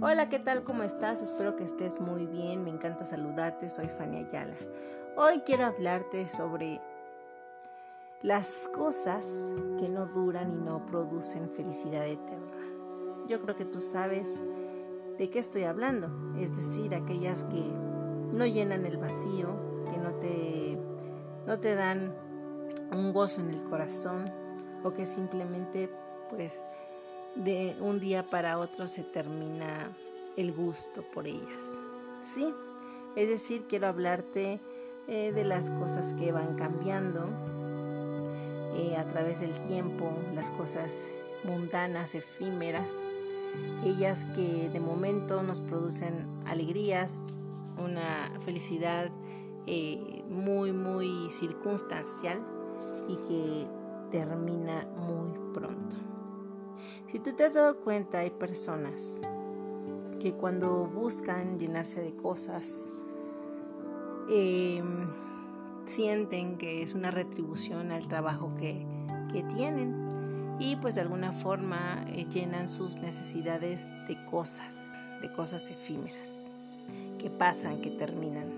Hola, ¿qué tal? ¿Cómo estás? Espero que estés muy bien. Me encanta saludarte. Soy Fania Ayala. Hoy quiero hablarte sobre las cosas que no duran y no producen felicidad eterna. Yo creo que tú sabes de qué estoy hablando, es decir, aquellas que no llenan el vacío, que no te, no te dan un gozo en el corazón o que simplemente pues de un día para otro se termina el gusto por ellas. Sí, es decir, quiero hablarte eh, de las cosas que van cambiando eh, a través del tiempo, las cosas mundanas, efímeras, ellas que de momento nos producen alegrías, una felicidad eh, muy, muy circunstancial y que termina muy pronto. Si tú te has dado cuenta, hay personas que cuando buscan llenarse de cosas, em, sienten que es una retribución al trabajo que, tienen y pues de alguna forma eh, llenan sus necesidades de cosas, de cosas efímeras, que pasan, que terminan.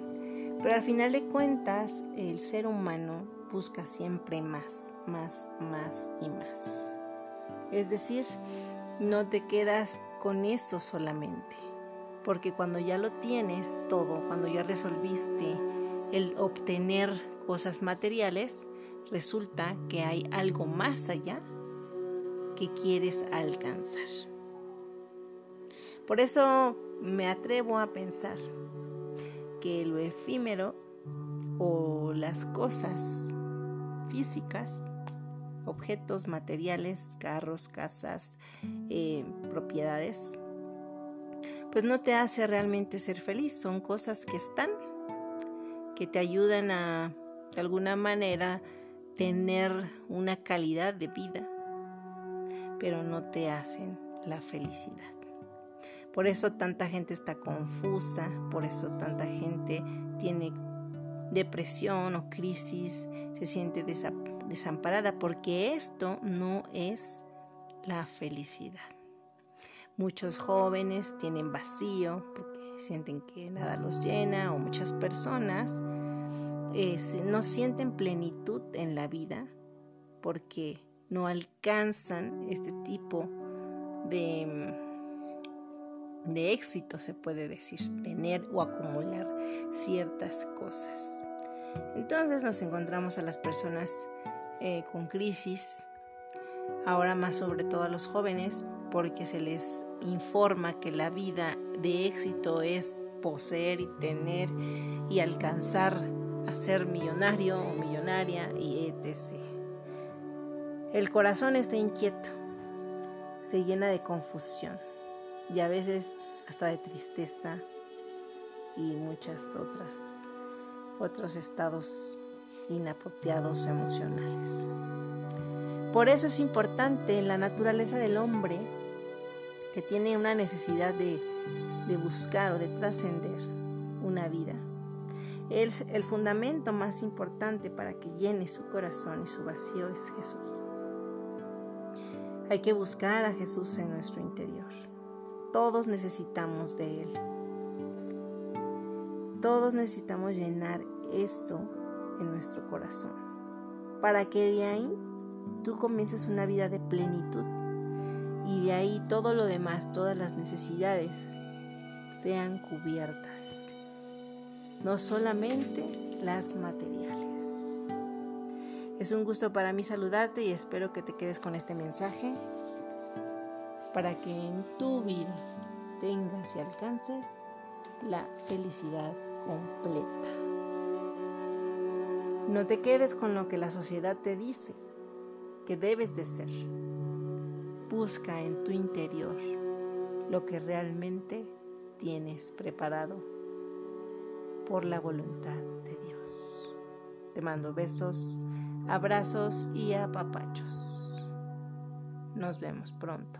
Pero al final de cuentas, el ser humano busca siempre más, más, más y más. Es decir, no te quedas con eso solamente, porque cuando ya lo tienes todo, cuando ya resolviste el obtener cosas materiales, resulta que hay algo más allá que quieres alcanzar. Por eso me atrevo a pensar que lo efímero o las cosas físicas objetos materiales, carros, casas, eh, propiedades, pues no te hace realmente ser feliz. Son cosas que están, que te ayudan a, de alguna manera, tener una calidad de vida, pero no te hacen la felicidad. Por eso tanta gente está confusa, por eso tanta gente tiene depresión o crisis, se siente desamparada, porque esto no es la felicidad. Muchos jóvenes tienen vacío porque sienten que nada los llena o muchas personas eh, no sienten plenitud en la vida porque no alcanzan este tipo de, de éxito, se puede decir, tener o acumular ciertas cosas. Entonces nos encontramos a las personas eh, con crisis, ahora más sobre todo a los jóvenes, porque se les informa que la vida de éxito es poseer y tener y alcanzar a ser millonario o millonaria y etc. El corazón está inquieto, se llena de confusión y a veces hasta de tristeza y muchas otras otros estados inapropiados o emocionales. Por eso es importante la naturaleza del hombre que tiene una necesidad de, buscar o de trascender una vida. El fundamento más importante para que llene su corazón y su vacío es Jesús. Hay que buscar a Jesús en nuestro interior. Todos necesitamos de Él. Todos necesitamos llenar eso en nuestro corazón, para que de ahí tú comiences una vida de plenitud y de ahí todo lo demás, todas las necesidades sean cubiertas, no solamente las materiales. Es un gusto para mí saludarte y espero que te quedes con este mensaje para que en tu vida tengas y alcances la felicidad completa. No te quedes con lo que la sociedad te dice que debes de ser. Busca en tu interior lo que realmente tienes preparado por la voluntad de Dios. Te mando besos, abrazos y apapachos. Nos vemos pronto.